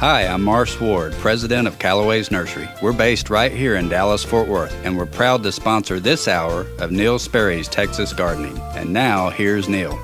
Hi, I'm Marce Ward, president of Callaway's Nursery. We're based right here in Dallas, Fort Worth, and we're proud to sponsor this hour of Neil Sperry's Texas Gardening. And now, here's Neil.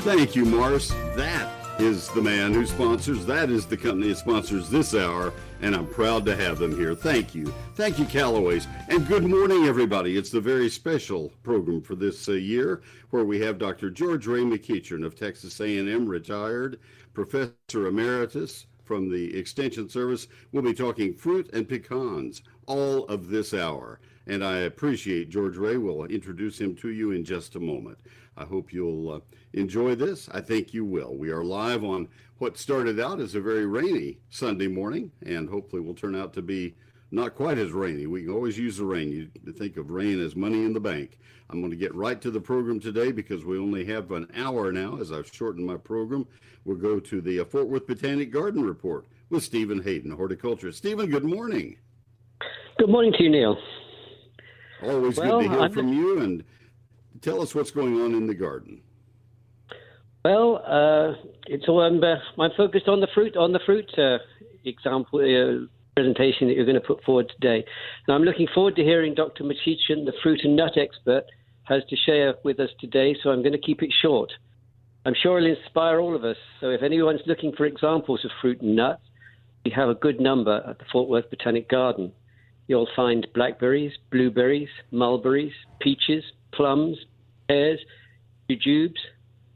Thank you, Marce. That is the man who sponsors, that is the company that sponsors this hour, and I'm proud to have them here. Thank you. Thank you, Callaway's. And good morning, everybody. It's the very special program for this uh, year where we have Dr. George Ray McEachern of Texas A&M, retired professor emeritus, from the Extension Service. We'll be talking fruit and pecans all of this hour. And I appreciate George Ray. We'll introduce him to you in just a moment. I hope you'll uh, enjoy this. I think you will. We are live on what started out as a very rainy Sunday morning, and hopefully will turn out to be not quite as rainy. We can always use the rain. You think of rain as money in the bank. I'm going to get right to the program today because we only have an hour now as I've shortened my program. We'll go to the uh, Fort Worth Botanic Garden Report with Stephen Hayden, horticulturist. Stephen, good morning. Good morning to you, Neil. Always well, good to hear I'm... from you and tell us what's going on in the garden. Well, uh, it's all I'm, uh, I'm focused on the fruit, on the fruit uh, example uh, presentation that you're going to put forward today. Now, I'm looking forward to hearing Dr. McEachern, the fruit and nut expert, has to share with us today, so I'm going to keep it short. I'm sure it'll inspire all of us. So if anyone's looking for examples of fruit and nuts, we have a good number at the Fort Worth Botanic Garden. You'll find blackberries, blueberries, mulberries, peaches, plums, pears, jujubes,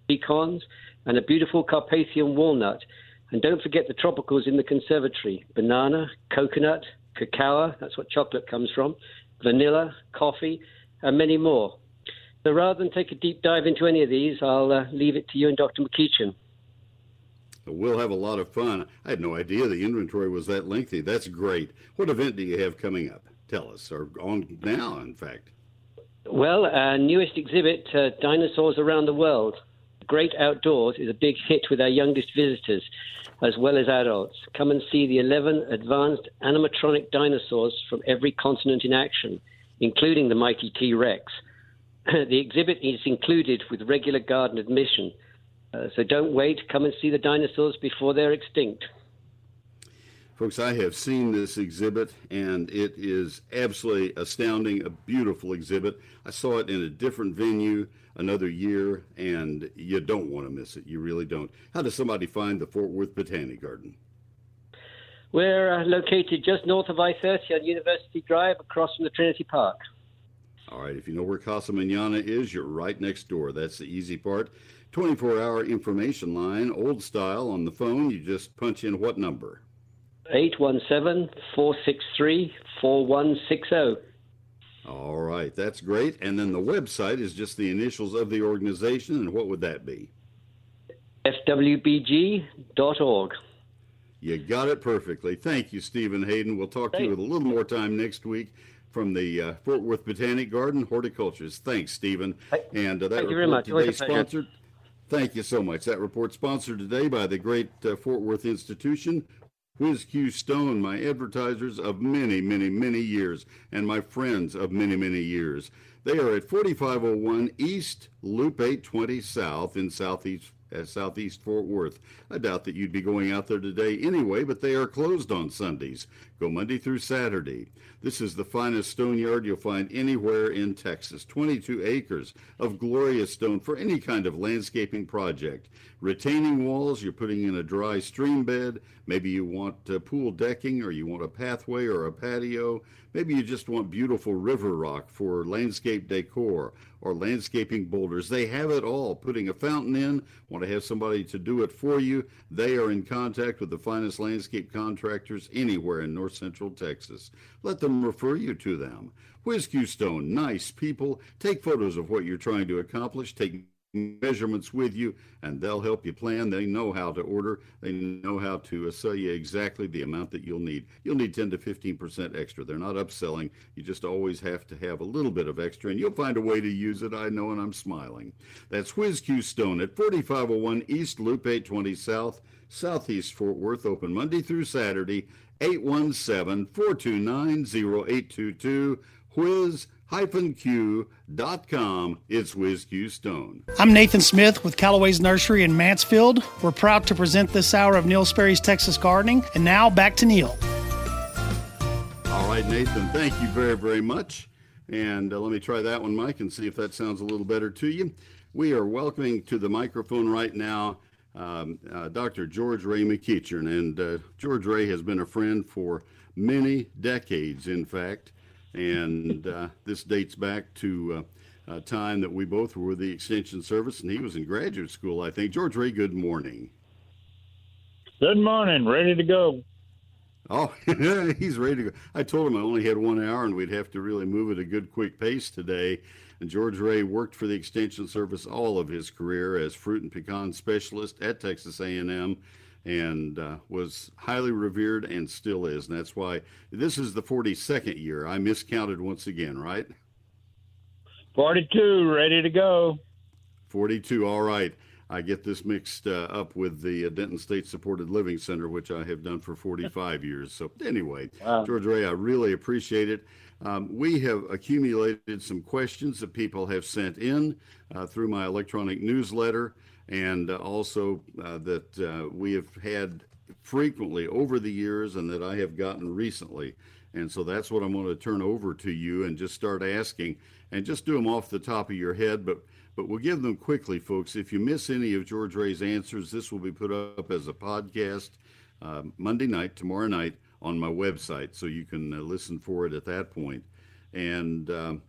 pecans, and a beautiful Carpathian walnut. And don't forget the tropicals in the conservatory banana, coconut, cacao, that's what chocolate comes from, vanilla, coffee, and many more. So rather than take a deep dive into any of these, I'll uh, leave it to you and Dr. McEachern. We'll have a lot of fun. I had no idea the inventory was that lengthy. That's great. What event do you have coming up? Tell us, or on now, in fact. Well, our newest exhibit, uh, Dinosaurs Around the World. Great Outdoors is a big hit with our youngest visitors as well as adults. Come and see the 11 advanced animatronic dinosaurs from every continent in action, including the mighty T Rex. the exhibit is included with regular garden admission. Uh, so don't wait, come and see the dinosaurs before they're extinct. Folks, I have seen this exhibit and it is absolutely astounding, a beautiful exhibit. I saw it in a different venue another year and you don't want to miss it. You really don't. How does somebody find the Fort Worth Botanic Garden? We're uh, located just north of I 30 on University Drive across from the Trinity Park. All right, if you know where Casa Manana is, you're right next door. That's the easy part. 24 hour information line, old style on the phone. You just punch in what number? 817 463 4160. All right, that's great. And then the website is just the initials of the organization, and what would that be? fwbg.org. You got it perfectly. Thank you, Stephen Hayden. We'll talk Thanks. to you with a little more time next week from the uh, Fort Worth Botanic Garden Horticulturist. Thanks, Stephen. And uh, that thank you very much. Today sponsored. Thank you so much. That report sponsored today by the great uh, Fort Worth Institution. Whiz Q Stone, my advertisers of many, many, many years, and my friends of many, many years. They are at 4501 East Loop 820 South in Southeast at Southeast Fort Worth. I doubt that you'd be going out there today anyway, but they are closed on Sundays. Go Monday through Saturday. This is the finest stone yard you'll find anywhere in Texas. 22 acres of glorious stone for any kind of landscaping project. Retaining walls, you're putting in a dry stream bed. Maybe you want uh, pool decking or you want a pathway or a patio. Maybe you just want beautiful river rock for landscape decor or landscaping boulders. They have it all. Putting a fountain in, want to have somebody to do it for you. They are in contact with the finest landscape contractors anywhere in north central Texas. Let them refer you to them. Whiz-Q Stone, nice people. Take photos of what you're trying to accomplish. Take measurements with you and they'll help you plan. They know how to order. They know how to sell you exactly the amount that you'll need. You'll need 10 to 15% extra. They're not upselling. You just always have to have a little bit of extra and you'll find a way to use it. I know and I'm smiling. That's Whiz-Q Stone at 4501 East Loop 820 South, Southeast Fort Worth, open Monday through Saturday, 817 429 0822. Whiz q.com. It's WhizQ Stone. I'm Nathan Smith with Callaway's Nursery in Mansfield. We're proud to present this hour of Neil Sperry's Texas Gardening. And now back to Neil. All right, Nathan, thank you very, very much. And uh, let me try that one, Mike, and see if that sounds a little better to you. We are welcoming to the microphone right now um, uh, Dr. George Ray McEachern. And uh, George Ray has been a friend for many decades, in fact. And uh, this dates back to uh, a time that we both were with the Extension Service, and he was in graduate school, I think. George Ray, good morning. Good morning. Ready to go. Oh, he's ready to go. I told him I only had one hour and we'd have to really move at a good, quick pace today. And George Ray worked for the Extension Service all of his career as fruit and pecan specialist at Texas A&M and uh, was highly revered and still is. And that's why this is the 42nd year. I miscounted once again, right? 42, ready to go. 42, all right. I get this mixed uh, up with the uh, Denton State Supported Living Center, which I have done for 45 years. So, anyway, wow. George Ray, I really appreciate it. Um, we have accumulated some questions that people have sent in uh, through my electronic newsletter, and uh, also uh, that uh, we have had frequently over the years and that I have gotten recently. And so that's what I'm going to turn over to you and just start asking and just do them off the top of your head. But but we'll give them quickly, folks. If you miss any of George Ray's answers, this will be put up as a podcast uh, Monday night, tomorrow night on my website, so you can uh, listen for it at that point. And um,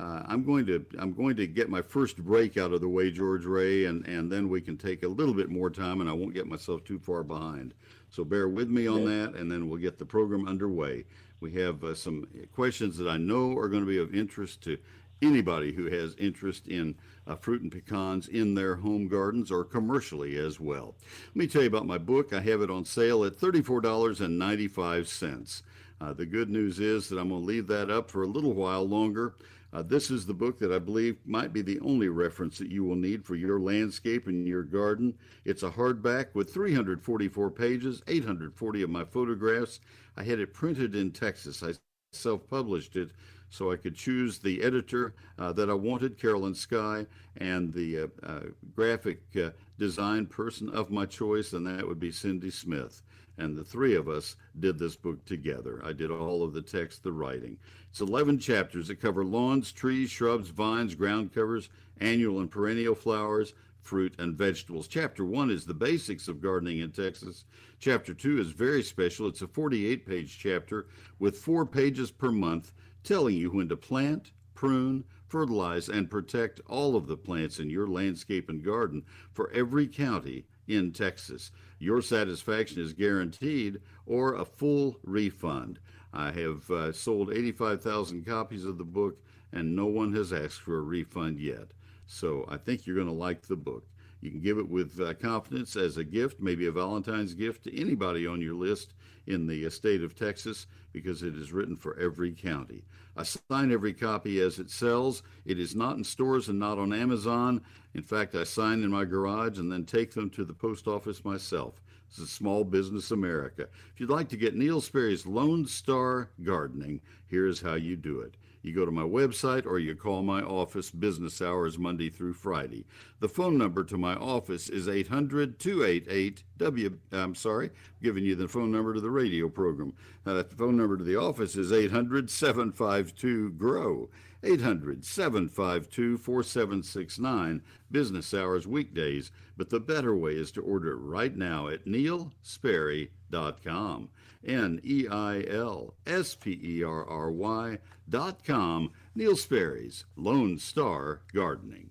uh, I'm going to I'm going to get my first break out of the way, George Ray, and and then we can take a little bit more time, and I won't get myself too far behind. So bear with me on that, and then we'll get the program underway. We have uh, some questions that I know are going to be of interest to anybody who has interest in uh, fruit and pecans in their home gardens or commercially as well. Let me tell you about my book. I have it on sale at $34.95. Uh, the good news is that I'm going to leave that up for a little while longer. Uh, this is the book that I believe might be the only reference that you will need for your landscape and your garden. It's a hardback with 344 pages, 840 of my photographs. I had it printed in Texas. I self published it so I could choose the editor uh, that I wanted, Carolyn Sky, and the uh, uh, graphic uh, design person of my choice, and that would be Cindy Smith. And the three of us did this book together. I did all of the text, the writing. It's 11 chapters that cover lawns, trees, shrubs, vines, ground covers, annual and perennial flowers, fruit, and vegetables. Chapter one is the basics of gardening in Texas. Chapter two is very special. It's a 48 page chapter with four pages per month telling you when to plant, prune, fertilize, and protect all of the plants in your landscape and garden for every county in Texas. Your satisfaction is guaranteed or a full refund. I have uh, sold 85,000 copies of the book and no one has asked for a refund yet. So I think you're going to like the book. You can give it with uh, confidence as a gift, maybe a Valentine's gift to anybody on your list in the uh, state of Texas because it is written for every county. I sign every copy as it sells. It is not in stores and not on Amazon. In fact, I sign in my garage and then take them to the post office myself. This is Small Business America. If you'd like to get Neil Sperry's Lone Star Gardening, here's how you do it. You go to my website or you call my office business hours Monday through Friday. The phone number to my office is 800 288 W. I'm sorry, I'm giving you the phone number to the radio program. Now, the phone number to the office is 800 752 GROW. 800 752 4769, business hours weekdays. But the better way is to order it right now at neilsperry.com. N E I L S P E R R Y dot com. Neil Sperry's Lone Star Gardening.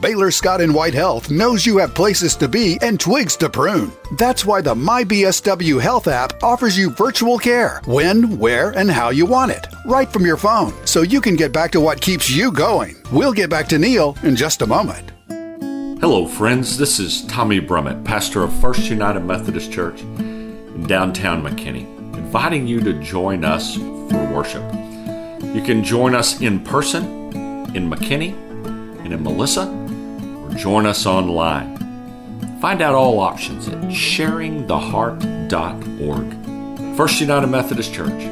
Baylor Scott and White Health knows you have places to be and twigs to prune. That's why the MyBSW Health app offers you virtual care when, where, and how you want it, right from your phone, so you can get back to what keeps you going. We'll get back to Neil in just a moment. Hello, friends. This is Tommy Brummett, pastor of First United Methodist Church in downtown McKinney, inviting you to join us for worship. You can join us in person in McKinney and Melissa or join us online. Find out all options at sharingtheheart.org. First United Methodist Church,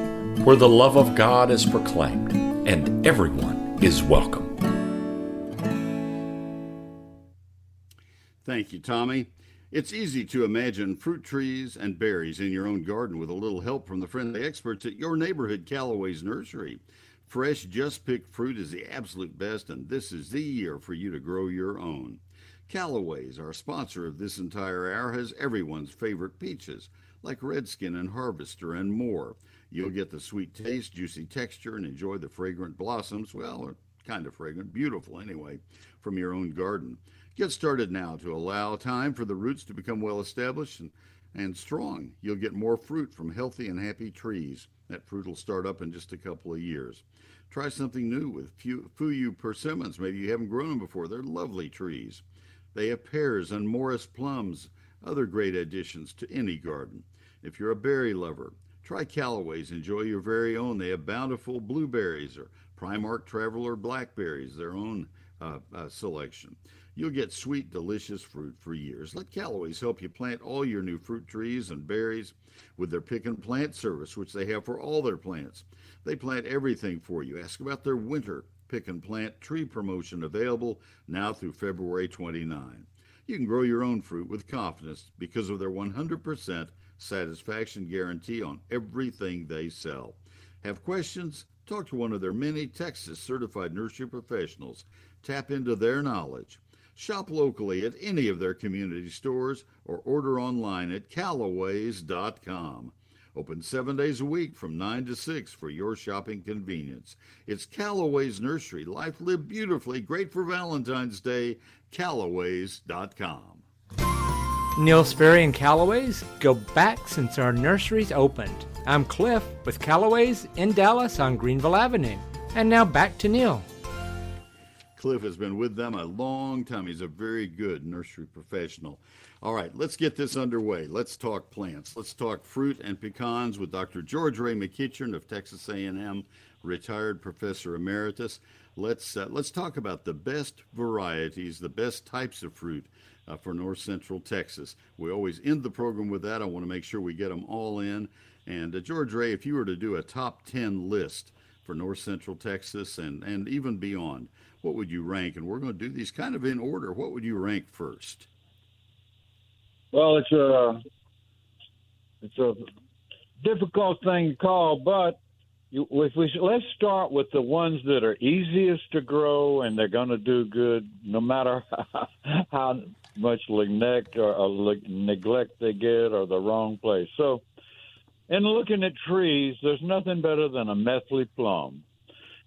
where the love of God is proclaimed and everyone is welcome. Thank you, Tommy. It's easy to imagine fruit trees and berries in your own garden with a little help from the friendly experts at your neighborhood Callaway's Nursery. Fresh, just picked fruit is the absolute best, and this is the year for you to grow your own. Callaway's, our sponsor of this entire hour, has everyone's favorite peaches, like Redskin and Harvester and more. You'll get the sweet taste, juicy texture, and enjoy the fragrant blossoms, well, kind of fragrant, beautiful anyway, from your own garden. Get started now to allow time for the roots to become well established and, and strong. You'll get more fruit from healthy and happy trees. That fruit will start up in just a couple of years. Try something new with Fuyu persimmons. Maybe you haven't grown them before. They're lovely trees. They have pears and Morris plums, other great additions to any garden. If you're a berry lover, try Callaway's. Enjoy your very own. They have bountiful blueberries or Prime-Ark Traveler blackberries, their own uh, uh, selection. You'll get sweet, delicious fruit for years. Let Callaway's help you plant all your new fruit trees and berries with their pick and plant service, which they have for all their plants. They plant everything for you. Ask about their winter pick and plant tree promotion available now through February 29. You can grow your own fruit with confidence because of their 100% satisfaction guarantee on everything they sell. Have questions? Talk to one of their many Texas certified nursery professionals. Tap into their knowledge. Shop locally at any of their community stores or order online at callaways.com. Open seven days a week from 9 to 6 for your shopping convenience. It's Callaway's Nursery. Life lived beautifully. Great for Valentine's Day. Callaways.com. Neil Sperry and Callaway's go back since our nurseries opened. I'm Cliff with Callaway's in Dallas on Greenville Avenue. And now back to Neil. Cliff has been with them a long time. He's a very good nursery professional. All right, let's get this underway. Let's talk plants. Let's talk fruit and pecans with Dr. George Ray McEachern of Texas A&M, retired professor emeritus. Let's uh, let's talk about the best varieties, the best types of fruit uh, for North Central Texas. We always end the program with that. I want to make sure we get them all in. And uh, George Ray, if you were to do a top 10 list for North Central Texas and, and even beyond, what would you rank? And we're going to do these kind of in order. What would you rank first? Well, it's a it's a difficult thing to call, but you, we let's start with the ones that are easiest to grow and they're going to do good, no matter how much neglect or, or neglect they get or the wrong place. So, in looking at trees, there's nothing better than a Methley plum.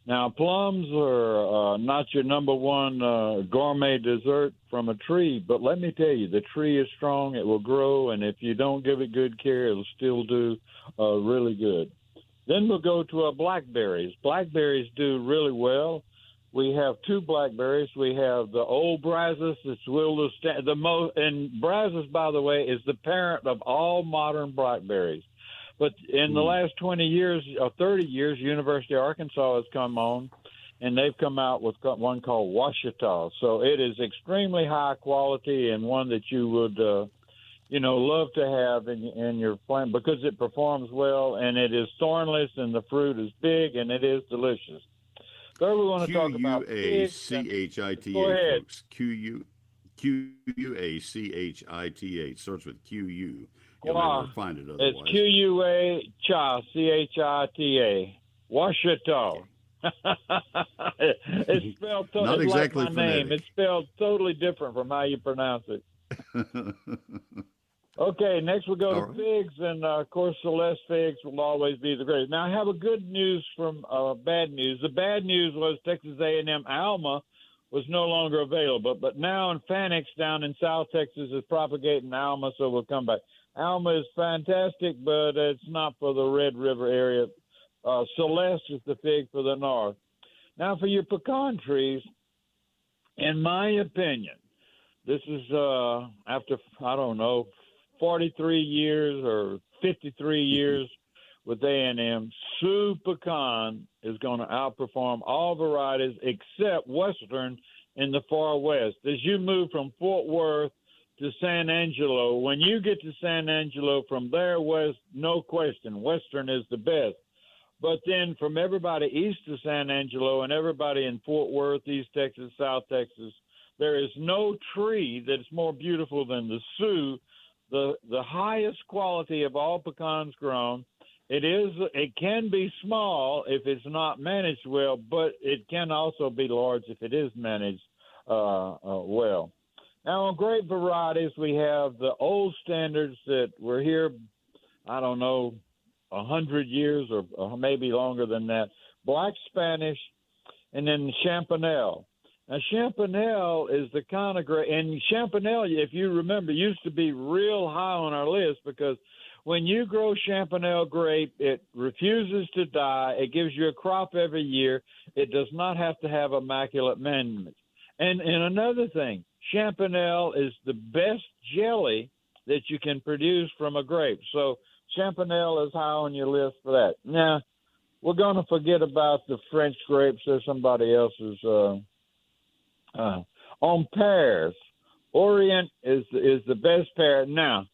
Now, plums are uh, not your number one uh, gourmet dessert from a tree, but let me tell you, the tree is strong. It will grow, and if you don't give it good care, it'll still do uh, really good. Then we'll go to our blackberries. Blackberries do really well. We have two blackberries. We have the old Brazos, that's will the most, and Brazos, by the way, is the parent of all modern blackberries. But in the hmm. last 20 years or 30 years, University of Arkansas has come on, and they've come out with one called Ouachita. So it is extremely high quality and one that you would, uh, you know, love to have in, in your plant because it performs well and it is thornless and the fruit is big and it is delicious. Third, we want to talk about Q U A C H I T A, folks. Q U Q U A C H I T A. Starts with Q U. You'll find it otherwise. It's Q U A Cha C H I T A. Washita. it's spelled to- not exactly like my name. It's spelled totally different from how you pronounce it. okay, next we go All to right. figs, and uh, of course, Celeste figs will always be the greatest. Now, I have a good news from uh, bad news. The bad news was Texas A&M Alma was no longer available. But now in Phoenix down in South Texas is propagating Alma, so we'll come back. Alma is fantastic, but it's not for the Red River area. Uh, Celeste is the fig for the north. Now for your pecan trees, in my opinion, this is uh, after I don't know, 43 years or 53 years with A&M. Sioux pecan is going to outperform all varieties except Western in the far west. As you move from Fort Worth to San Angelo, when you get to San Angelo from there west, no question, Western is the best. But then from everybody east of San Angelo and everybody in Fort Worth, East Texas, South Texas, there is no tree that's more beautiful than the Sioux, the the highest quality of all pecans grown. It is it can be small if it's not managed well, but it can also be large if it is managed uh, uh, well. Now on grape varieties, we have the old standards that were here. I don't know, a hundred years or, or maybe longer than that. Black Spanish, and then Champanelle. Now, Champanelle is the kind of grape, and Champanelle, if you remember, used to be real high on our list because when you grow Champanelle grape, it refuses to die. It gives you a crop every year. It does not have to have immaculate management. And and another thing, Champanelle is the best jelly that you can produce from a grape. So Champanelle is high on your list for that. Now, we're going to forget about the French grapes or somebody else's. Uh, uh, on pears, Orient is is the best pear. Now,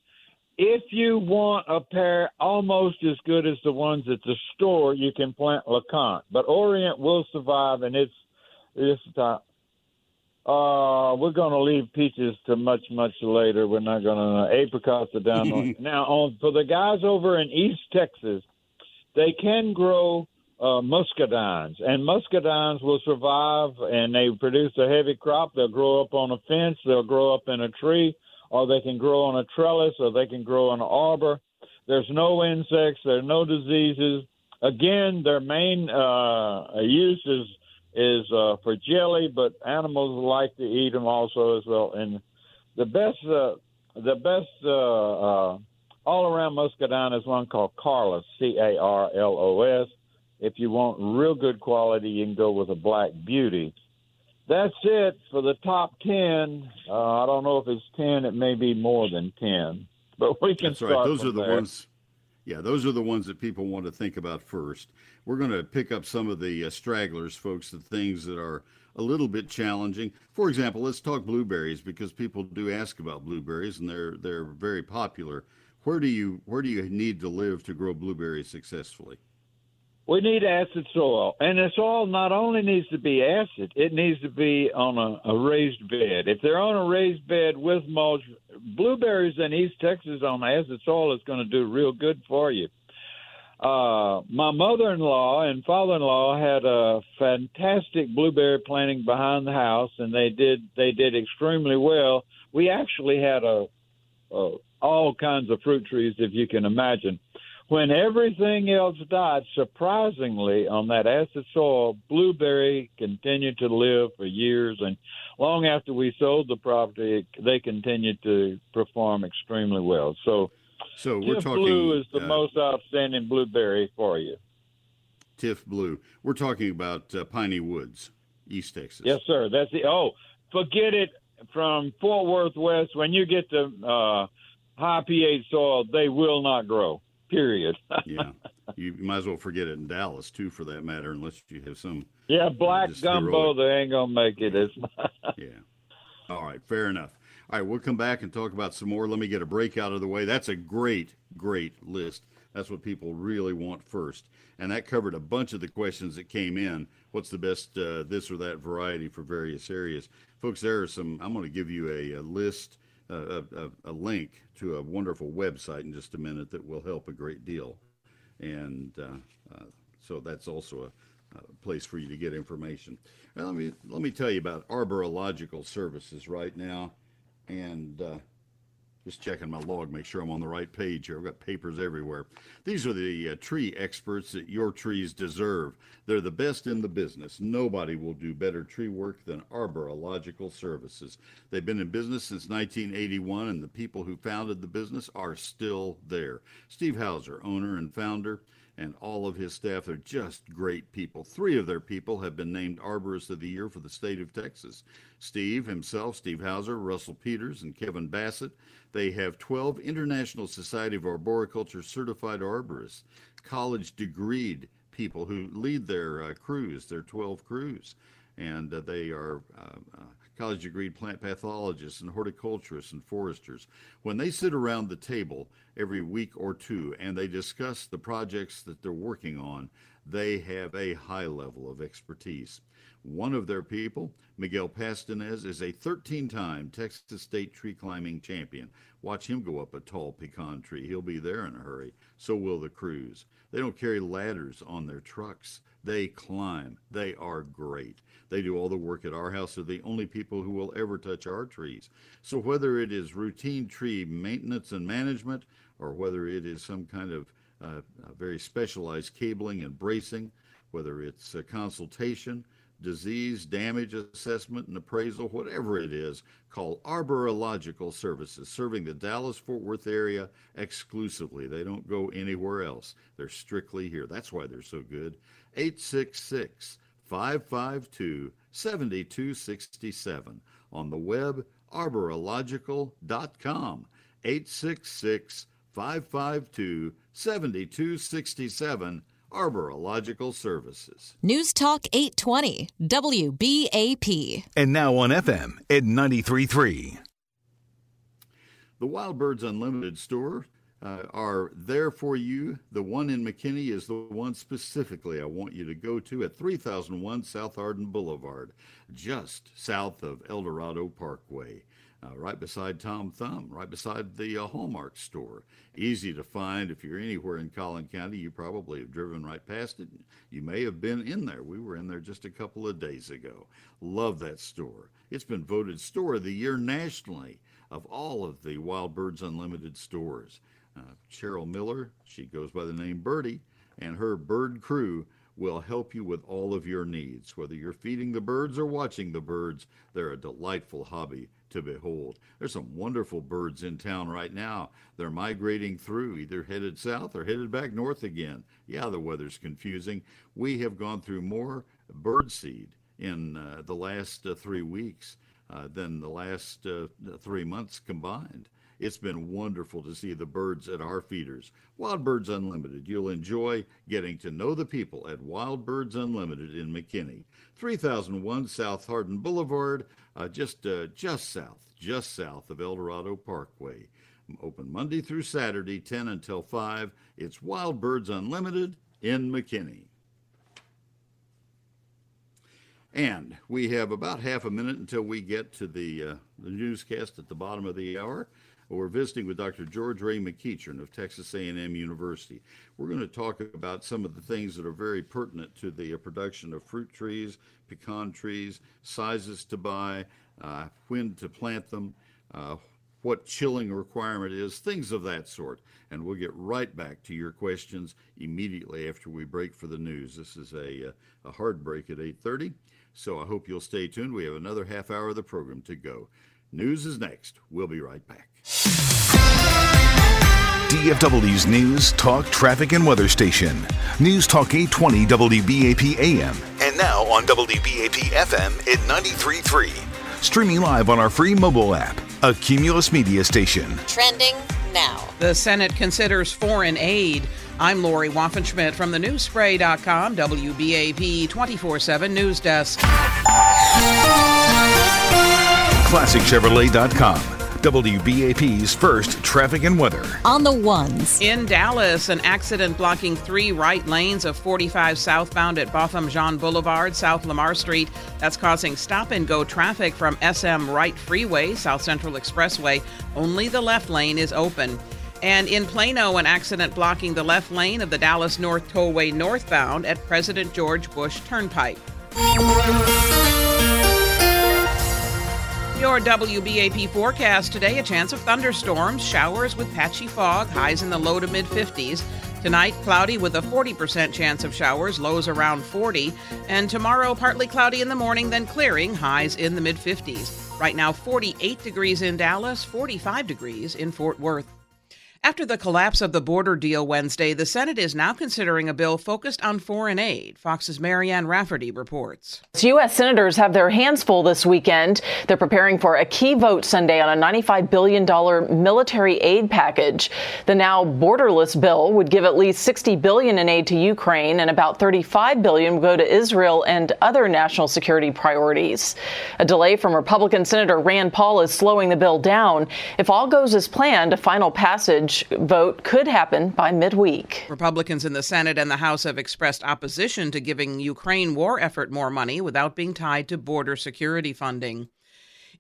if you want a pear almost as good as the ones at the store, you can plant LeConte. But Orient will survive, and it's it's time. Uh, we're going to leave peaches to much, much later. We're not going to. Apricots are down. on, now, on for the guys over in East Texas, they can grow uh, muscadines, and muscadines will survive, and they produce a heavy crop. They'll grow up on a fence, they'll grow up in a tree, or they can grow on a trellis, or they can grow in an arbor. There's no insects, There are no diseases. Again, their main uh, use is is uh, for jelly, but animals like to eat them also as well. And the best, uh, the best uh, uh, all around muscadine is one called Carlos, C A R L O S. If you want real good quality, you can go with a Black Beauty. That's it for the top 10. Uh, I don't know if it's 10, it may be more than 10. But we can That's right. Those are the there. ones. Yeah, those are the ones that people want to think about first. We're going to pick up some of the uh, stragglers, folks, the things that are a little bit challenging. For example, let's talk blueberries because people do ask about blueberries and they're they're very popular. Where do you where do you need to live to grow blueberries successfully? We need acid soil, and the soil not only needs to be acid; it needs to be on a, a raised bed. If they're on a raised bed with mulch, blueberries in East Texas on acid soil is going to do real good for you. Uh, my mother-in-law and father-in-law had a fantastic blueberry planting behind the house, and they did they did extremely well. We actually had a, a all kinds of fruit trees, if you can imagine. When everything else died, surprisingly, on that acid soil, blueberry continued to live for years, and long after we sold the property, they continued to perform extremely well. So, so we're Tiff talking Blue is the uh, most outstanding blueberry for you. Tiff Blue. We're talking about uh, Piney Woods, East Texas. Yes, sir. That's the. Oh, forget it. From Fort Worth West, when you get to uh, high pH soil, they will not grow. Period. yeah, you might as well forget it in Dallas too, for that matter, unless you have some. yeah, black just gumbo, heroic. they ain't gonna make it. It's Yeah. All right, fair enough. All right, we'll come back and talk about some more. Let me get a break out of the way. That's a great, great list. That's what people really want first. And that covered a bunch of the questions that came in. What's the best uh, this or that variety for various areas? Folks, there are some, I'm going to give you a, a list, a, a, a link to a wonderful website in just a minute that will help a great deal. And uh, uh, so that's also a, a place for you to get information. Let me let me tell you about arborological services right now, and uh, Just checking my log, make sure I'm on the right page here. I've got papers everywhere. These are the uh, tree experts that your trees deserve. They're the best in the business. Nobody will do better tree work than Arborological Services. They've been in business since 1981, and the people who founded the business are still there. Steve Hauser, owner and founder, and all of his staff are just great people. Three of their people have been named Arborists of the Year for the state of Texas. Steve himself, Steve Hauser, Russell Peters, and Kevin Bassett. They have 12 International Society of Arboriculture certified arborists, college degreed people who lead their uh, crews, their 12 crews. And uh, they are uh, uh college degree plant pathologists and horticulturists and foresters. When they sit around the table every week or two and they discuss the projects that they're working on, they have a high level of expertise. One of their people, Miguel Pastanez, is a 13 time Texas State tree climbing champion. Watch him go up a tall pecan tree. He'll be there in a hurry. So will the crews. They don't carry ladders on their trucks. They climb. They are great. They do all the work at our house. They're the only people who will ever touch our trees. So whether it is routine tree maintenance and management, or whether it is some kind of uh, very specialized cabling and bracing, whether it's a consultation, disease, damage assessment, and appraisal, whatever it is, call Arborological Services, serving the Dallas Fort Worth area exclusively. They don't go anywhere else. They're strictly here. That's why they're so good. 866 552 7267. On the web, arborological.com. 866 552 7267. Arborological Services. News Talk 820, WBAP. And now on FM at 93.3. The Wild Birds Unlimited store uh, are there for you. The one in McKinney is the one specifically I want you to go to at 3001 South Hardin Boulevard, just south of El Dorado Parkway. Uh, right beside Tom Thumb, right beside the uh, Hallmark store. Easy to find. If you're anywhere in Collin County, you probably have driven right past it. You may have been in there. We were in there just a couple of days ago. Love that store. It's been voted Store of the Year nationally of all of the Wild Birds Unlimited stores. Uh, Cheryl Miller, she goes by the name Birdie, and her bird crew will help you with all of your needs. Whether you're feeding the birds or watching the birds, they're a delightful hobby to behold. There's some wonderful birds in town right now. They're migrating through, either headed south or headed back north again. Yeah, the weather's confusing. We have gone through more bird seed in uh, the last uh, three weeks uh, than the last uh, three months combined. It's been wonderful to see the birds at our feeders. Wild Birds Unlimited. You'll enjoy getting to know the people at Wild Birds Unlimited in McKinney. 3001 South Hardin Boulevard, uh, just uh, just south, just south of El Dorado Parkway. Open Monday through Saturday, 10 until 5. It's Wild Birds Unlimited in McKinney. And we have about half a minute until we get to the, uh, the newscast at the bottom of the hour. We're visiting with Dr. George Ray McEachern of Texas A&M University. We're going to talk about some of the things that are very pertinent to the uh, production of fruit trees, pecan trees, sizes to buy, uh, when to plant them, uh, what chilling requirement is, things of that sort. And we'll get right back to your questions immediately after we break for the news. This is a, uh, a hard break at 8.30, so I hope you'll stay tuned. We have another half hour of the program to go. News is next. We'll be right back. DFW's News, Talk, Traffic, and Weather Station. News Talk 820 WBAP AM. And now on WBAP FM at 93.3. Streaming live on our free mobile app, a Cumulus Media Station. Trending now. The Senate considers foreign aid. I'm Lori Waffenschmidt from the newsspray.com, WBAP 24 7 News Desk. ClassicChevrolet.com. WBAP's first traffic and weather. On the ones. In Dallas, an accident blocking three right lanes of 45 southbound at Botham Jean Boulevard, South Lamar Street. That's causing stop and go traffic from SM Wright Freeway, South Central Expressway. Only the left lane is open. And in Plano, an accident blocking the left lane of the Dallas North Tollway northbound at President George Bush Turnpike. Your WBAP forecast today, a chance of thunderstorms, showers with patchy fog, highs in the low to mid 50s. Tonight, cloudy with a 40% chance of showers, lows around 40. And tomorrow, partly cloudy in the morning, then clearing, highs in the mid 50s. Right now, 48 degrees in Dallas, 45 degrees in Fort Worth. After the collapse of the border deal Wednesday, the Senate is now considering a bill focused on foreign aid. Fox's Marianne Rafferty reports. U.S. senators have their hands full this weekend. They're preparing for a key vote Sunday on a $95 billion military aid package. The now borderless bill would give at least 60 billion in aid to Ukraine, and about 35 billion would go to Israel and other national security priorities. A delay from Republican Senator Rand Paul is slowing the bill down. If all goes as planned, a final passage vote could happen by midweek. Republicans in the Senate and the House have expressed opposition to giving Ukraine war effort more money without being tied to border security funding.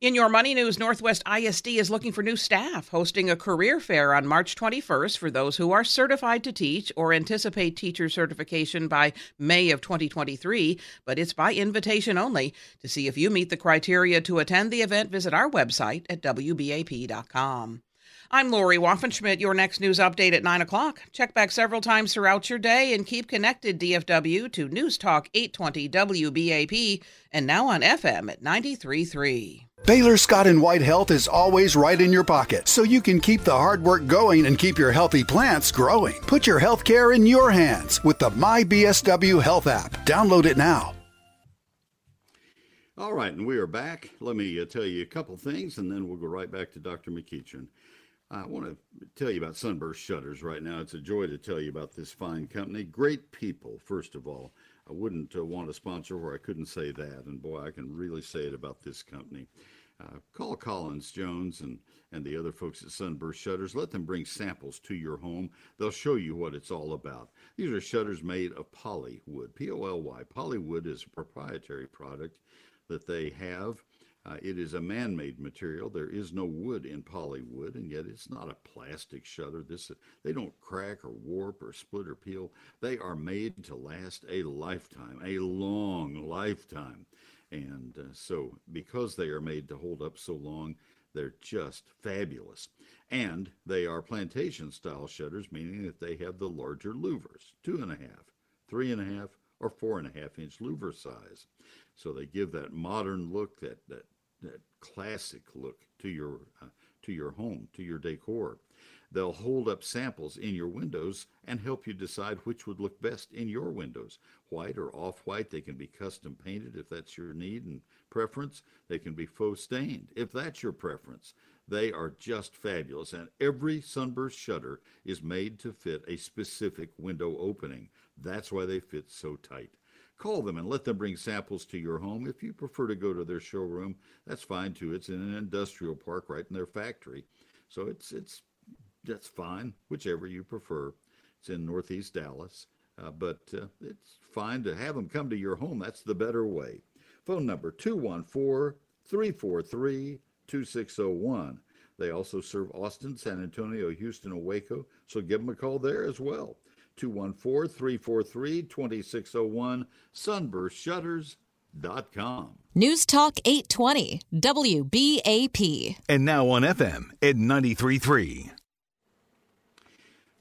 In your money news, Northwest ISD is looking for new staff, hosting a career fair on March 21st for those who are certified to teach or anticipate teacher certification by May of 2023, but it's by invitation only. To see if you meet the criteria to attend the event, visit our website at WBAP.com. I'm Lori Waffenschmidt. Your next news update at 9 o'clock. Check back several times throughout your day and keep connected, DFW, to News Talk 820 WBAP and now on FM at 93.3. Baylor Scott and White Health is always right in your pocket, so you can keep the hard work going and keep your healthy plants growing. Put your health care in your hands with the MyBSW Health app. Download it now. All right, and we are back. Let me uh, tell you a couple things, and then we'll go right back to Dr. McEachern. I want to tell you about Sunburst Shutters right now. It's a joy to tell you about this fine company. Great people, first of all. I wouldn't uh, want a sponsor where I couldn't say that. And boy, I can really say it about this company. Uh, call Collins Jones and, and the other folks at Sunburst Shutters. Let them bring samples to your home. They'll show you what it's all about. These are shutters made of poly wood, P O L Y. Polywood is a proprietary product that they have. Uh, it is a man-made material. There is no wood in polywood, and yet it's not a plastic shutter. This they don't crack or warp or split or peel. They are made to last a lifetime, a long lifetime, and uh, so because they are made to hold up so long, they're just fabulous. And they are plantation style shutters, meaning that they have the larger louvers, two and a half, three and a half, or four and a half inch louver size. So they give that modern look, that that that classic look to your uh, to your home, to your decor. They'll hold up samples in your windows and help you decide which would look best in your windows. White or off-white, they can be custom painted if that's your need and preference. They can be faux stained if that's your preference. They are just fabulous, and every sunburst shutter is made to fit a specific window opening. That's why they fit so tight. Call them and let them bring samples to your home. If you prefer to go to their showroom, that's fine too. It's in an industrial park right in their factory. So it's it's that's fine, whichever you prefer. It's in Northeast Dallas, uh, but uh, it's fine to have them come to your home. That's the better way. Phone number 214 343 2601. They also serve Austin, San Antonio, Houston, and Waco, so give them a call there as well. 214 343 2601, sunburstshutters.com. News Talk 820, WBAP. And now on FM at 93.3.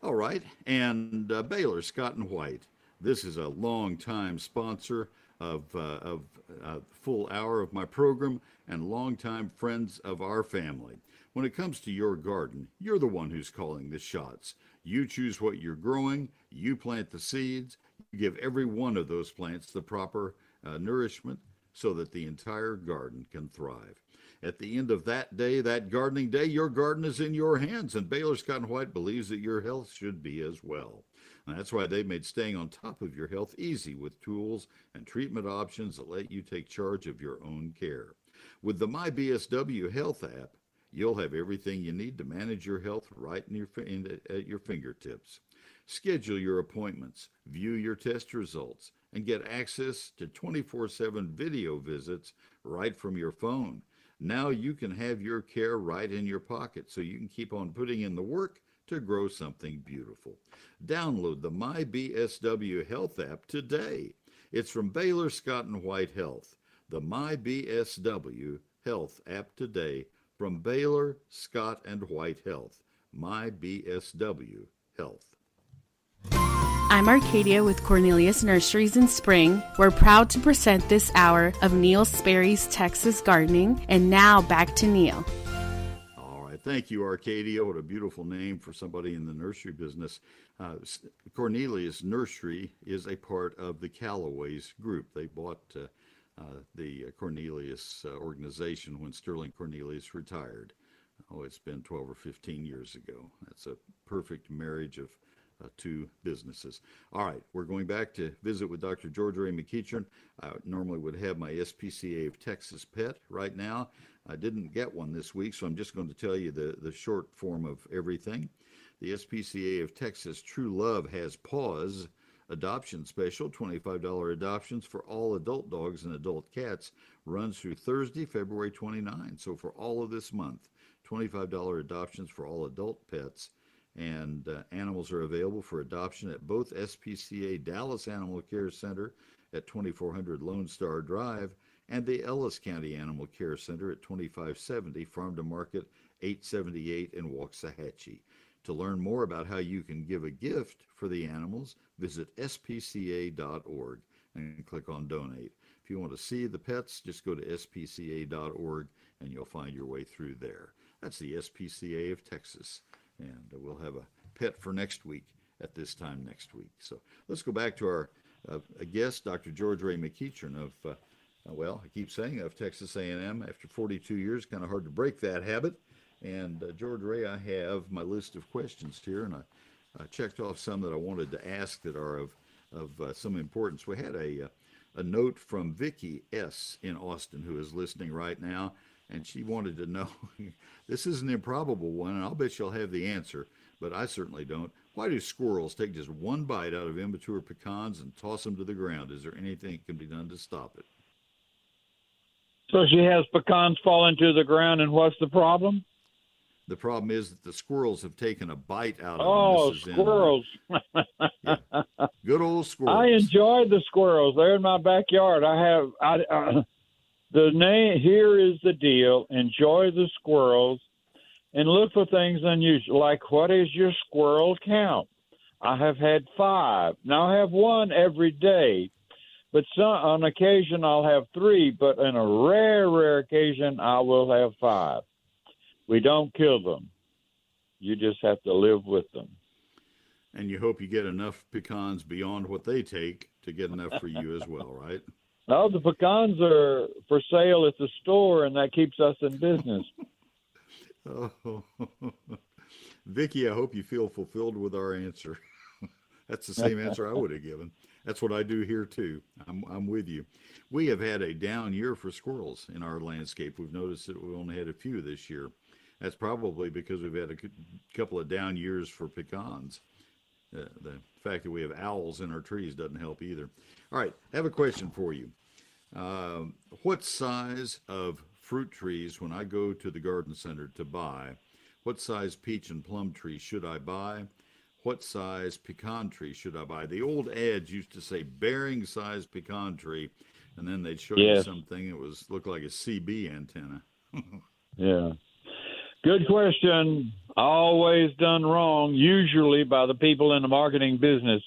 All right, and uh, Baylor Scott and White. This is a long-time sponsor of uh, of uh, full hour of my program and longtime friends of our family. When it comes to your garden, you're the one who's calling the shots. You choose what you're growing, you plant the seeds, you give every one of those plants the proper uh, nourishment so that the entire garden can thrive. At the end of that day, that gardening day, your garden is in your hands, and Baylor Scott and White believes that your health should be as well. And that's why they've made staying on top of your health easy with tools and treatment options that let you take charge of your own care. With the MyBSW Health app, You'll have everything you need to manage your health right in your, in, at your fingertips. Schedule your appointments, view your test results, and get access to 24 7 video visits right from your phone. Now you can have your care right in your pocket so you can keep on putting in the work to grow something beautiful. Download the MyBSW Health app today. It's from Baylor Scott and White Health, the MyBSW Health app today from Baylor, Scott, and White Health. My BSW Health. I'm Arcadia with Cornelius Nurseries in Spring. We're proud to present this hour of Neil Sperry's Texas Gardening. And now back to Neil. All right. Thank you, Arcadia. What a beautiful name for somebody in the nursery business. Uh, Cornelius Nursery is a part of the Callaways group. They bought uh, the Cornelius uh, organization when Sterling Cornelius retired. Oh, it's been 12 or 15 years ago. That's a perfect marriage of uh, two businesses. All right, we're going back to visit with Dr. George Ray McEachern. I normally would have my SPCA of Texas pet right now. I didn't get one this week, so I'm just going to tell you the, the short form of everything. The SPCA of Texas True Love has paws adoption special $25 adoptions for all adult dogs and adult cats runs through Thursday, February 29. So for all of this month, $25 adoptions for all adult pets and uh, animals are available for adoption at both SPCA Dallas Animal Care Center at 2400 Lone Star Drive and the Ellis County Animal Care Center at 2570 Farm to Market 878 in Waxahachie. To learn more about how you can give a gift for the animals, visit spca.org and click on donate. If you want to see the pets, just go to spca.org and you'll find your way through there. That's the SPCA of Texas and we'll have a pet for next week at this time next week. So let's go back to our uh, guest, Dr. George Ray McEachern of, uh, well, I keep saying of Texas A&M. After 42 years, kind of hard to break that habit. And uh, George Ray, I have my list of questions here, and I, I, checked off some that I wanted to ask that are of of uh, some importance. We had a uh, a note from Vicky S in Austin who is listening right now and she wanted to know this is an improbable one, and I'll bet she'll have the answer, but I certainly don't. Why do squirrels take just one bite out of immature pecans and toss them to the ground? Is there anything that can be done to stop it? So she has pecans fall into the ground, and what's the problem? The problem is that the squirrels have taken a bite out of oh, them. Oh, squirrels! yeah. Good old squirrels. I enjoyed the squirrels. They're in my backyard. I have I, uh, the name here is the deal. Enjoy the squirrels and look for things unusual, like what is your squirrel count? I have had five. Now I have one every day, but some, on occasion I'll have three. But on a rare, rare occasion, I will have five. We don't kill them. You just have to live with them. And you hope you get enough pecans beyond what they take to get enough for you as well, right? No, the pecans are for sale at the store, and that keeps us in business. oh, Vicky, I hope you feel fulfilled with our answer. That's the same answer I would have given. That's what I do here too. I'm I'm with you. We have had a down year for squirrels in our landscape. We've noticed that we only had a few this year. That's probably because we've had a couple of down years for pecans. Uh, the fact that we have owls in our trees doesn't help either. All right, I have a question for you. Uh, what size of fruit trees, when I go to the garden center to buy, what size peach and plum tree should I buy? What size pecan tree should I buy? The old ads used to say bearing size pecan tree, and then they'd show yes. you something that was looked like a CB antenna. yeah. Good question. Always done wrong, usually by the people in the marketing business.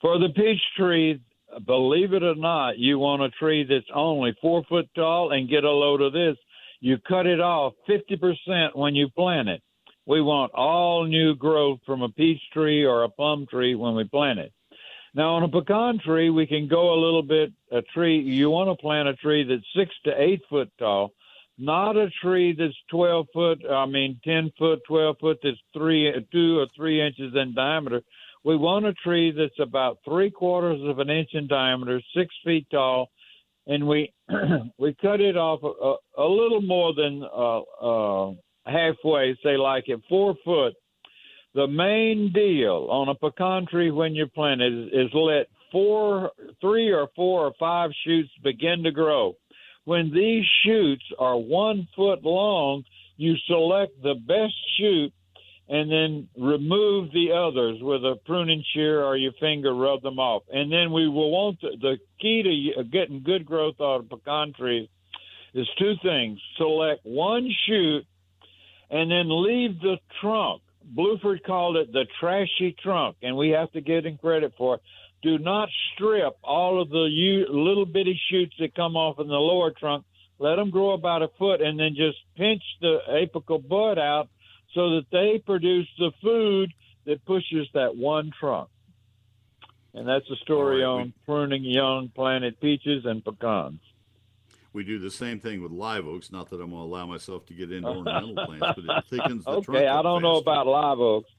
For the peach tree, believe it or not, you want a tree that's only four foot tall and get a load of this. You cut it off 50% when you plant it. We want all new growth from a peach tree or a plum tree when we plant it. Now, on a pecan tree, we can go a little bit. A tree, you want to plant a tree that's six to eight foot tall not a tree that's 12 foot, I mean, 10 foot, 12 foot, that's three, two or three inches in diameter. We want a tree that's about three quarters of an inch in diameter, six feet tall, and we we cut it off a, a little more than uh, uh, halfway, say like at four foot. The main deal on a pecan tree when you plant it is, is let four, three or four or five shoots begin to grow when these shoots are one foot long, you select the best shoot and then remove the others with a pruning shear or your finger, rub them off. And then we will want to, the key to getting good growth out of pecan trees is two things: select one shoot, and then leave the trunk. Bluford called it the trashy trunk, and we have to give him credit for it. Do not strip all of the u- little bitty shoots that come off in the lower trunk. Let them grow about a foot, and then just pinch the apical bud out so that they produce the food that pushes that one trunk. And that's a story right, on we- pruning young planted peaches and pecans. We do the same thing with live oaks. Not that I'm going to allow myself to get into ornamental plants, but it thickens the trunk. okay, I don't know about live oaks.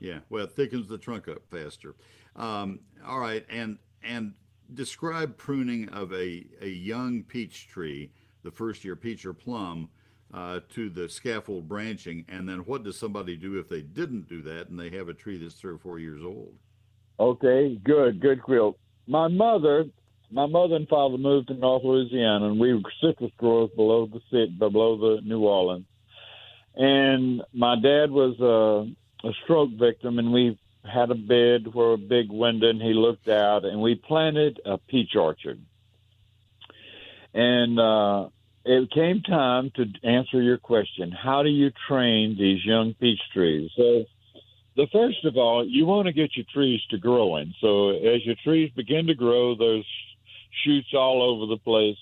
Yeah, well, it thickens the trunk up faster. Um, all right, and and describe pruning of a a young peach tree, the first year peach or plum, uh, to the scaffold branching, and then what does somebody do if they didn't do that and they have a tree that's three or four years old? Okay, good, good quilt. My mother, my mother and father moved to North Louisiana, and we were citrus growers below the city, below the New Orleans. And my dad was a, a stroke victim, and we had a bed where a big window, and he looked out, and we planted a peach orchard. And uh, it came time to answer your question: How do you train these young peach trees? So the first of all, you want to get your trees to growing. So as your trees begin to grow, there's shoots all over the place.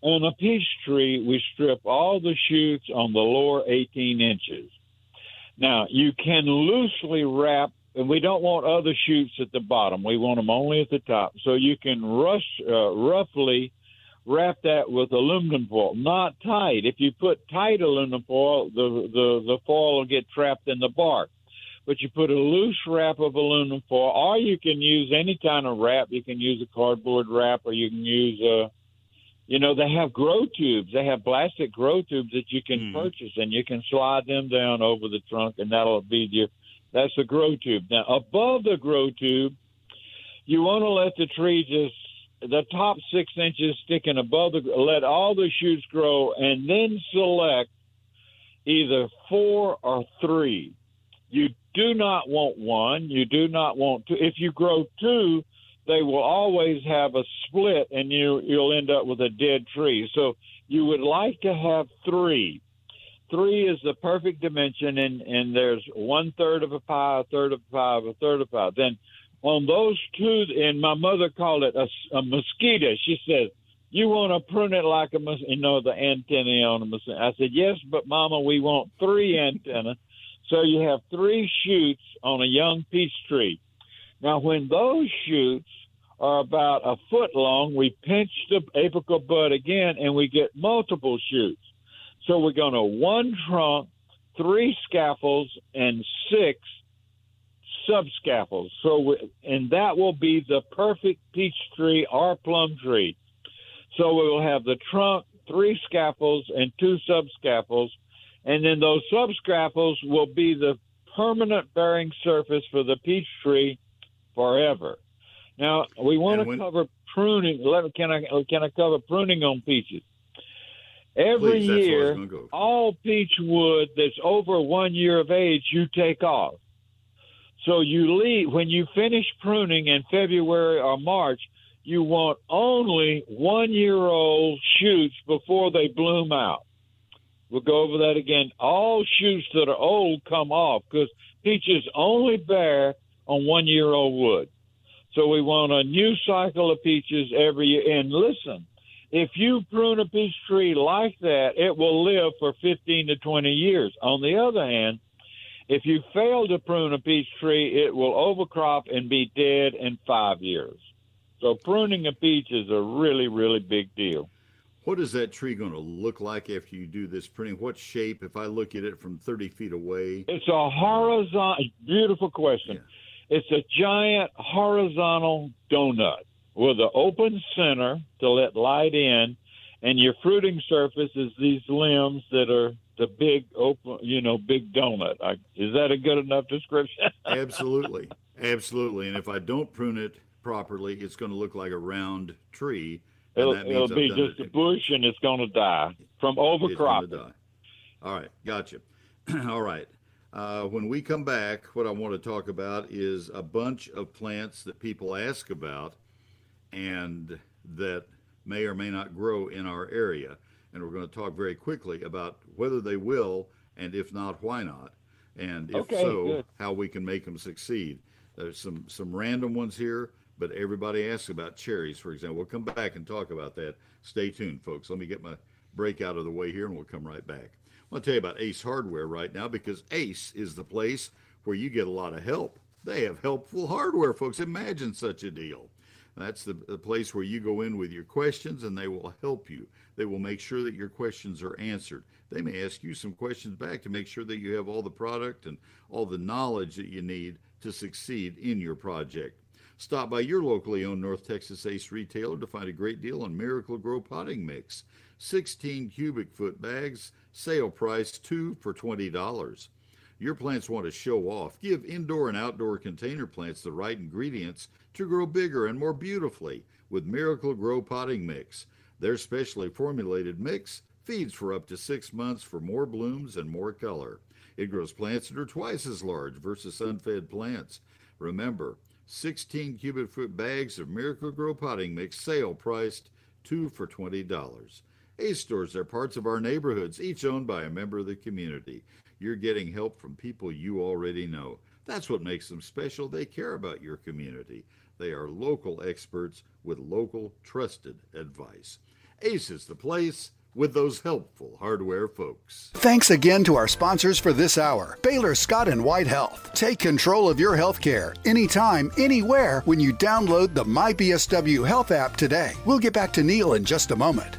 On a peach tree, we strip all the shoots on the lower 18 inches. Now, you can loosely wrap, and we don't want other shoots at the bottom. We want them only at the top. So you can rush, uh, roughly wrap that with aluminum foil, not tight. If you put tight aluminum foil, the, the, the foil will get trapped in the bark but you put a loose wrap of aluminum foil, or you can use any kind of wrap. You can use a cardboard wrap, or you can use a, you know, they have grow tubes. They have plastic grow tubes that you can purchase, and you can slide them down over the trunk, and that'll be your. That's the grow tube. Now, above the grow tube, you want to let the tree just the top six inches sticking above the. Let all the shoots grow, and then select either four or three. You do not want one. You do not want two. If you grow two, they will always have a split, and you you'll end up with a dead tree. So you would like to have three. Three is the perfect dimension, and and there's one third of a pie, a third of a pie, a third of a pie. Then on those two, and my mother called it a, a mosquito. She said, you want to prune it like a mos- you know the antennae on a mosquito. I said yes, but Mama, we want three antennae. So you have three shoots on a young peach tree. Now, when those shoots are about a foot long, we pinch the apical bud again and we get multiple shoots. So we're going to one trunk, three scaffolds, and six subscaffolds. So, we, and that will be the perfect peach tree or plum tree. So we will have the trunk, three scaffolds, and two subscaffolds and then those subscaffolds will be the permanent bearing surface for the peach tree forever. Now we want to cover pruning. Can I can I cover pruning on peaches? Every Please, that's where I was year, go. all peach wood that's over one year of age, you take off. So you leave when you finish pruning in February or March. You want only one year old shoots before they bloom out. We'll go over that again. All shoots that are old come off because peaches only bear on one year old wood. So we want a new cycle of peaches every year. And listen, if you prune a peach tree like that, it will live for 15 to 20 years. On the other hand, if you fail to prune a peach tree, it will overcrop and be dead in five years. So pruning a peach is a really, really big deal. What is that tree going to look like after you do this pruning? What shape? If I look at it from 30 feet away, It's a horizontal, beautiful question. It's a giant horizontal donut with an open center to let light in, and your fruiting surface is these limbs that are the big open, you know, big donut. I, is that a good enough description? absolutely, absolutely. And if I don't prune it properly, it's going to look like a round tree. and it'll that means it'll be just it- a bush, and it's going to die from It's overcropping. die. All right, gotcha. All right. Uh, when we come back, what I want to talk about is a bunch of plants that people ask about and that may or may not grow in our area. and we're going to talk very quickly about whether they will, and if not, why not, and if Okay, so, good. how we can make them succeed. There's some some random ones here, but everybody asks about cherries, for example. We'll come back and talk about that. Stay tuned, folks. Let me get my break out of the way here, and we'll come right back. I want to tell you about Ace Hardware right now because Ace is the place where you get a lot of help. They have helpful hardware, folks. Imagine such a deal. That's the, the place where you go in with your questions and they will help you. They will make sure that your questions are answered. They may ask you some questions back to make sure that you have all the product and all the knowledge that you need to succeed in your project. Stop by your locally owned North Texas Ace retailer to find a great deal on Miracle-Gro potting mix. 16 cubic foot bags, sale price 2 for $20. Your plants want to show off. Give indoor and outdoor container plants the right ingredients to grow bigger and more beautifully with Miracle-Gro potting mix. Their specially formulated mix feeds for up to six months for more blooms and more color. It grows plants that are twice as large versus unfed plants. Remember, 16 cubic foot bags of Miracle-Gro potting mix, sale priced two for $20. Ace stores are parts of our neighborhoods, each owned by a member of the community. You're getting help from people you already know. That's what makes them special. They care about your community. They are local experts with local trusted advice. Ace is the place with those helpful hardware folks. Thanks again to our sponsors for this hour Baylor Scott and White Health. Take control of your health care anytime, anywhere when you download the MyBSW Health app today. We'll get back to Neil in just a moment.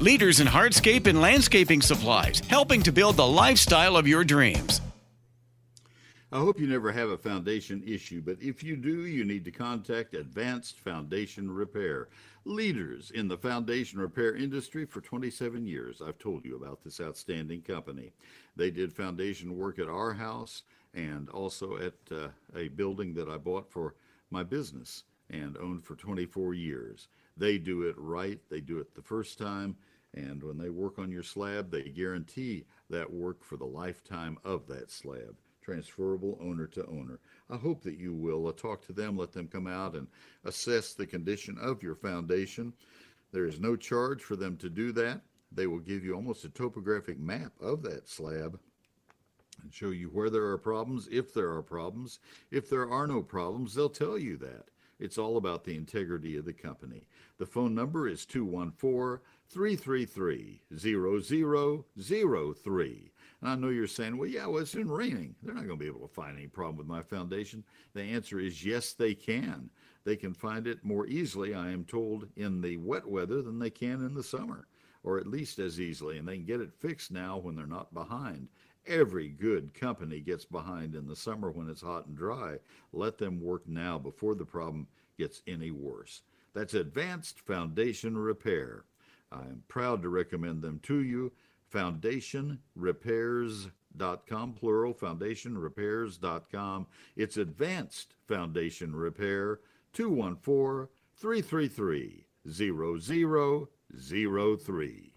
leaders in hardscape and landscaping supplies, helping to build the lifestyle of your dreams. I hope you never have a foundation issue, but if you do, you need to contact Advanced Foundation Repair. Leaders in the foundation repair industry for 27 years. I've told you about this outstanding company. They did foundation work at our house and also at uh, a building that I bought for my business and owned for 24 years. They do it right, they do it the first time, and when they work on your slab, they guarantee that work for the lifetime of that slab transferable owner to owner. I hope that you will uh, talk to them, let them come out and assess the condition of your foundation. There is no charge for them to do that. They will give you almost a topographic map of that slab and show you where there are problems, if there are problems. If there are no problems, they'll tell you that. It's all about the integrity of the company. The phone number is 214 333 0003. And I know you're saying, well, yeah, well, it's been raining. They're not going to be able to find any problem with my foundation. The answer is yes, they can. They can find it more easily, I am told, in the wet weather than they can in the summer, or at least as easily. And they can get it fixed now when they're not behind. Every good company gets behind in the summer when it's hot and dry. Let them work now before the problem gets any worse. That's Advanced Foundation Repair. I am proud to recommend them to you. FoundationRepairs.com, plural, FoundationRepairs.com. It's Advanced Foundation Repair, 214 333 0003.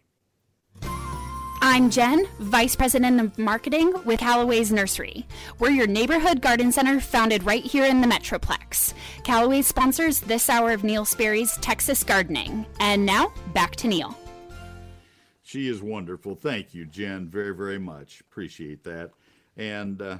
I'm Jen, Vice President of Marketing with Calloway's Nursery. We're your neighborhood garden center founded right here in the Metroplex. Callaway sponsors this hour of Neil Sperry's Texas Gardening. And now, back to Neil. She is wonderful. Thank you, Jen, very, very much. Appreciate that. And uh,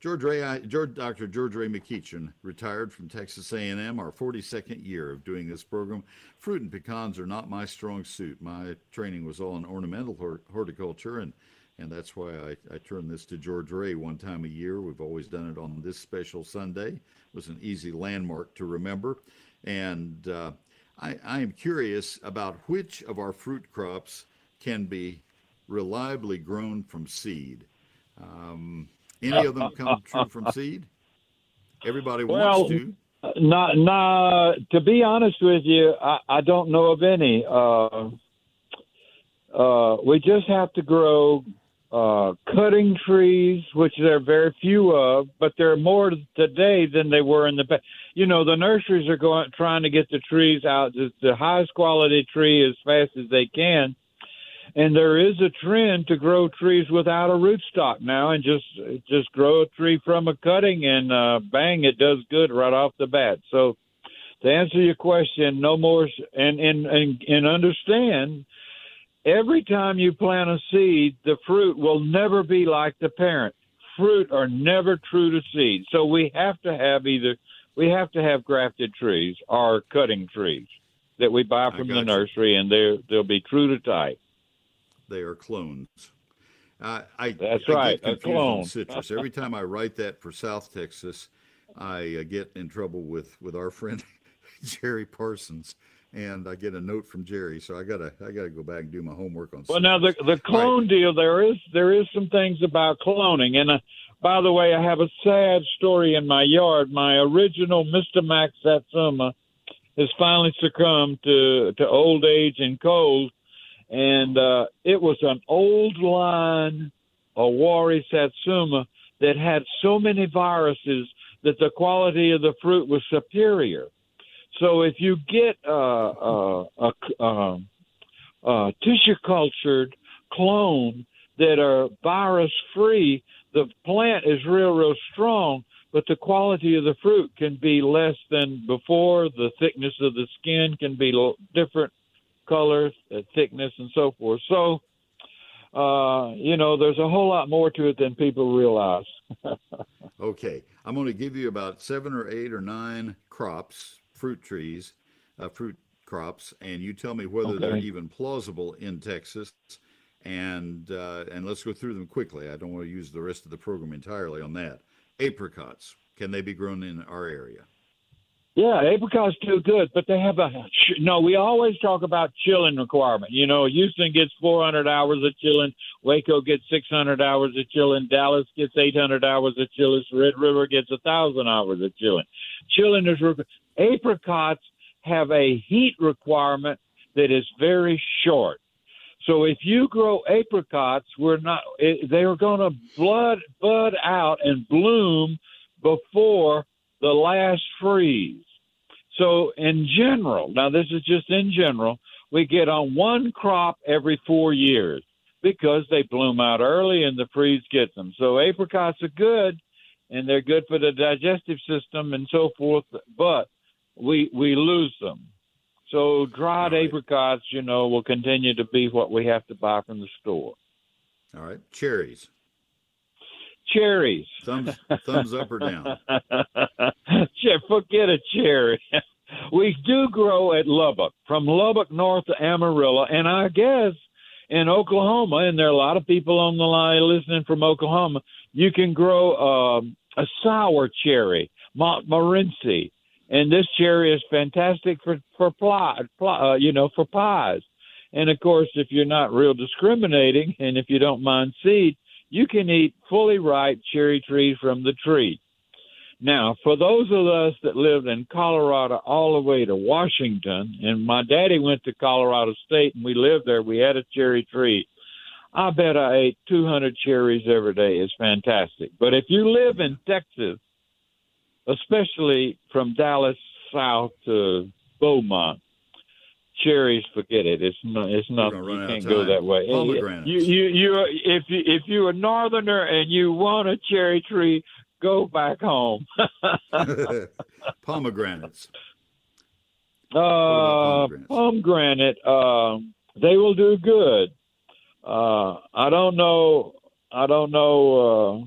George Ray, George, Dr. George Ray McEachern retired from Texas A&M. Our 42nd year of doing this program. Fruit and pecans are not my strong suit. My training was all in ornamental horticulture and and that's why I, I turn this to George Ray one time a year. We've always done it on this special Sunday. It was an easy landmark to remember. And uh, I, I am curious about which of our fruit crops can be reliably grown from seed. Um, any of them come true from seed? Everybody well, wants to. Not, not. To be honest with you, I, I don't know of any. Uh, uh, we just have to grow uh, cutting trees, which there are very few of, but there are more today than they were in the past. You know, the nurseries are going trying to get the trees out, the, the highest quality tree as fast as they can. And there is a trend to grow trees without a rootstock now, and just just grow a tree from a cutting, and uh, bang, it does good right off the bat. So, to answer your question, no more, and and and, and understand every time you plant a seed, the fruit will never be like the parent. Fruit are never true to seed. So we have to have either we have to have grafted trees or cutting trees that we buy from the you. nursery, and they they'll be true to type. They are clones. Uh, I that's I right, a clone. citrus. Every time I write that for South Texas, I uh, get in trouble with with our friend Jerry Parsons and I get a note from Jerry. So I gotta I gotta go back and do my homework on. Well, now the the clone right. deal there is there is some things about cloning, and uh, by the way, I have a sad story in my yard. My original Mister Max Satsuma has finally succumbed to to old age and cold, and uh, it was an old line Owari Satsuma that had so many viruses that the quality of the fruit was superior. So if you get uh, uh, a, a, um, a tissue cultured clone that are virus free, the plant is real, real strong, but the quality of the fruit can be less than before. The thickness of the skin can be different colors, uh, thickness, and so forth. So, uh, you know, there's a whole lot more to it than people realize. okay. I'm going to give you about seven or eight or nine crops fruit trees, uh, fruit crops, and you tell me whether okay. they're even plausible in Texas. And uh, and let's go through them quickly. I don't want to use the rest of the program entirely on that. Apricots, can they be grown in our area? Yeah, apricots do good, but they have a no. We always talk about chilling requirement. You know, Houston gets 400 hours of chilling, Waco gets 600 hours of chilling, Dallas gets 800 hours of chilling, Red River gets a thousand hours of chilling. Chilling is apricots have a heat requirement that is very short. So if you grow apricots, we're not they're going to blood bud out and bloom before the last freeze. So in general, now this is just in general, we get on one crop every 4 years because they bloom out early and the freeze gets them. So apricots are good and they're good for the digestive system and so forth, but we we lose them. So dried right. apricots, you know, will continue to be what we have to buy from the store. All right, cherries. Cherries. Thumbs thumbs up or down. Forget a cherry. we do grow at Lubbock, from Lubbock north to Amarillo, and I guess in Oklahoma, and there are a lot of people on the line listening from Oklahoma. You can grow um, a sour cherry, Montmorency, and this cherry is fantastic for for pie, uh, you know, for pies. And of course, if you're not real discriminating, and if you don't mind seed, you can eat fully ripe cherry trees from the tree. Now, for those of us that lived in Colorado all the way to Washington, and my daddy went to Colorado State and we lived there, we had a cherry tree. I bet I ate 200 cherries every day. It's fantastic. But if you live in Texas, especially from Dallas south to Beaumont. Cherries, forget it. It's not. It's not. You can't go that way. You, you, you, if you, if you're a northerner and you want a cherry tree, go back home. pomegranates. Uh, pomegranates. pomegranate. Uh, they will do good. Uh, I don't know. I don't know. Uh,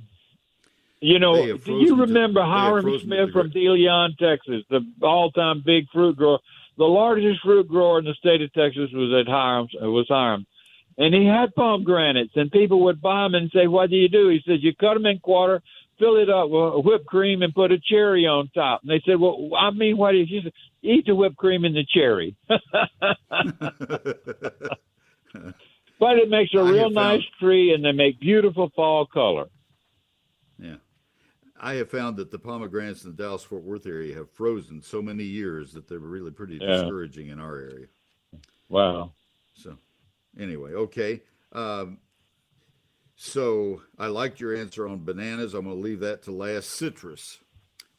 you know, do you remember to, Hiram Smith from De Leon, Texas, the all-time big fruit grower? The largest fruit grower in the state of Texas was at Hiram. Uh, was Hiram. and he had pomegranates, and people would buy them and say, "What do you do?" He said, "You cut them in quarter, fill it up with whipped cream, and put a cherry on top." And they said, "Well, I mean, what is?" He said, "Eat the whipped cream and the cherry." but it makes a I real nice found- tree, and they make beautiful fall color. I have found that the pomegranates in the Dallas Fort Worth area have frozen so many years that they're really pretty Yeah. discouraging in our area. Wow. So, anyway, okay. Um, so I liked your answer on bananas. I'm going to leave that to last. Citrus.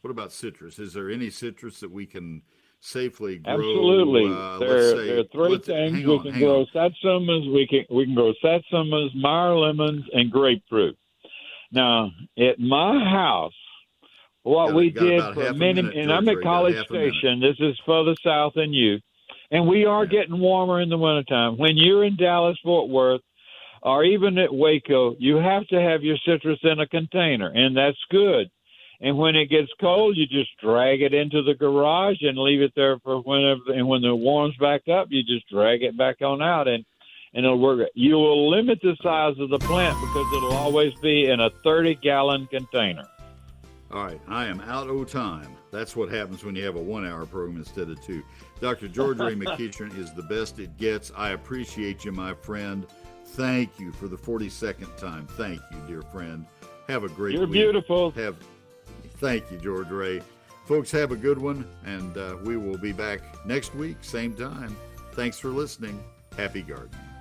What about citrus? Is there any citrus that we can safely grow? Absolutely. uh, there, say- there are three things we on, can grow: on. satsumas. We can we can grow satsumas, Meyer lemons, and grapefruit. Now, at my house, what Got we got did for many, minute, and I'm at College half a minute. Station. This is further south than you, and we are getting warmer in the wintertime. When you're in Dallas Fort Worth, or even at Waco, you have to have your citrus in a container, and that's good. And when it gets cold, you just drag it into the garage and leave it there for whenever. And when it warms back up, you just drag it back on out, and and it'll work. You will limit the size of the plant because it'll always be in a 30 gallon container. All right, I am out of time. That's what happens when you have a one hour program instead of two. Dr. George Ray McEachern is the best it gets. I appreciate you, my friend. Thank you for the 42nd time. Thank you, dear friend. Have a great You're week. beautiful. Have Thank you, George Ray. Folks, have a good one, and uh, we will be back next week, same time. Thanks for listening. Happy gardening.